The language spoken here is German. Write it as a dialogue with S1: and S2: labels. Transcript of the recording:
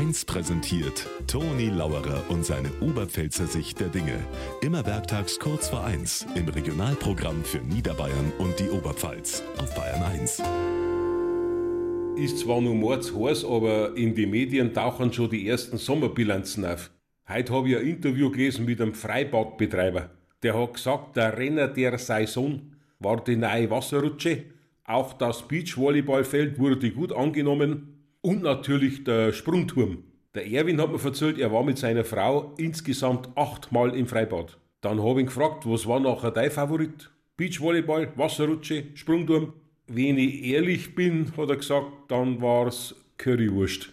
S1: 1 präsentiert Toni Lauerer und seine Oberpfälzer Sicht der Dinge. Immer werktags kurz vor 1 im Regionalprogramm für Niederbayern und die Oberpfalz auf Bayern 1.
S2: Ist zwar nur mordsheiß, aber in die Medien tauchen schon die ersten Sommerbilanzen auf. Heute habe ich ein Interview gelesen mit einem Freibadbetreiber. Der hat gesagt, der Renner der Saison war die neue Wasserrutsche. Auch das Beachvolleyballfeld wurde gut angenommen. Und natürlich der Sprungturm. Der Erwin hat mir erzählt, er war mit seiner Frau insgesamt achtmal im Freibad. Dann habe ich ihn gefragt, was war nachher dein Favorit? Beachvolleyball, Wasserrutsche, Sprungturm? Wenn ich ehrlich bin, hat er gesagt, dann war's Currywurst.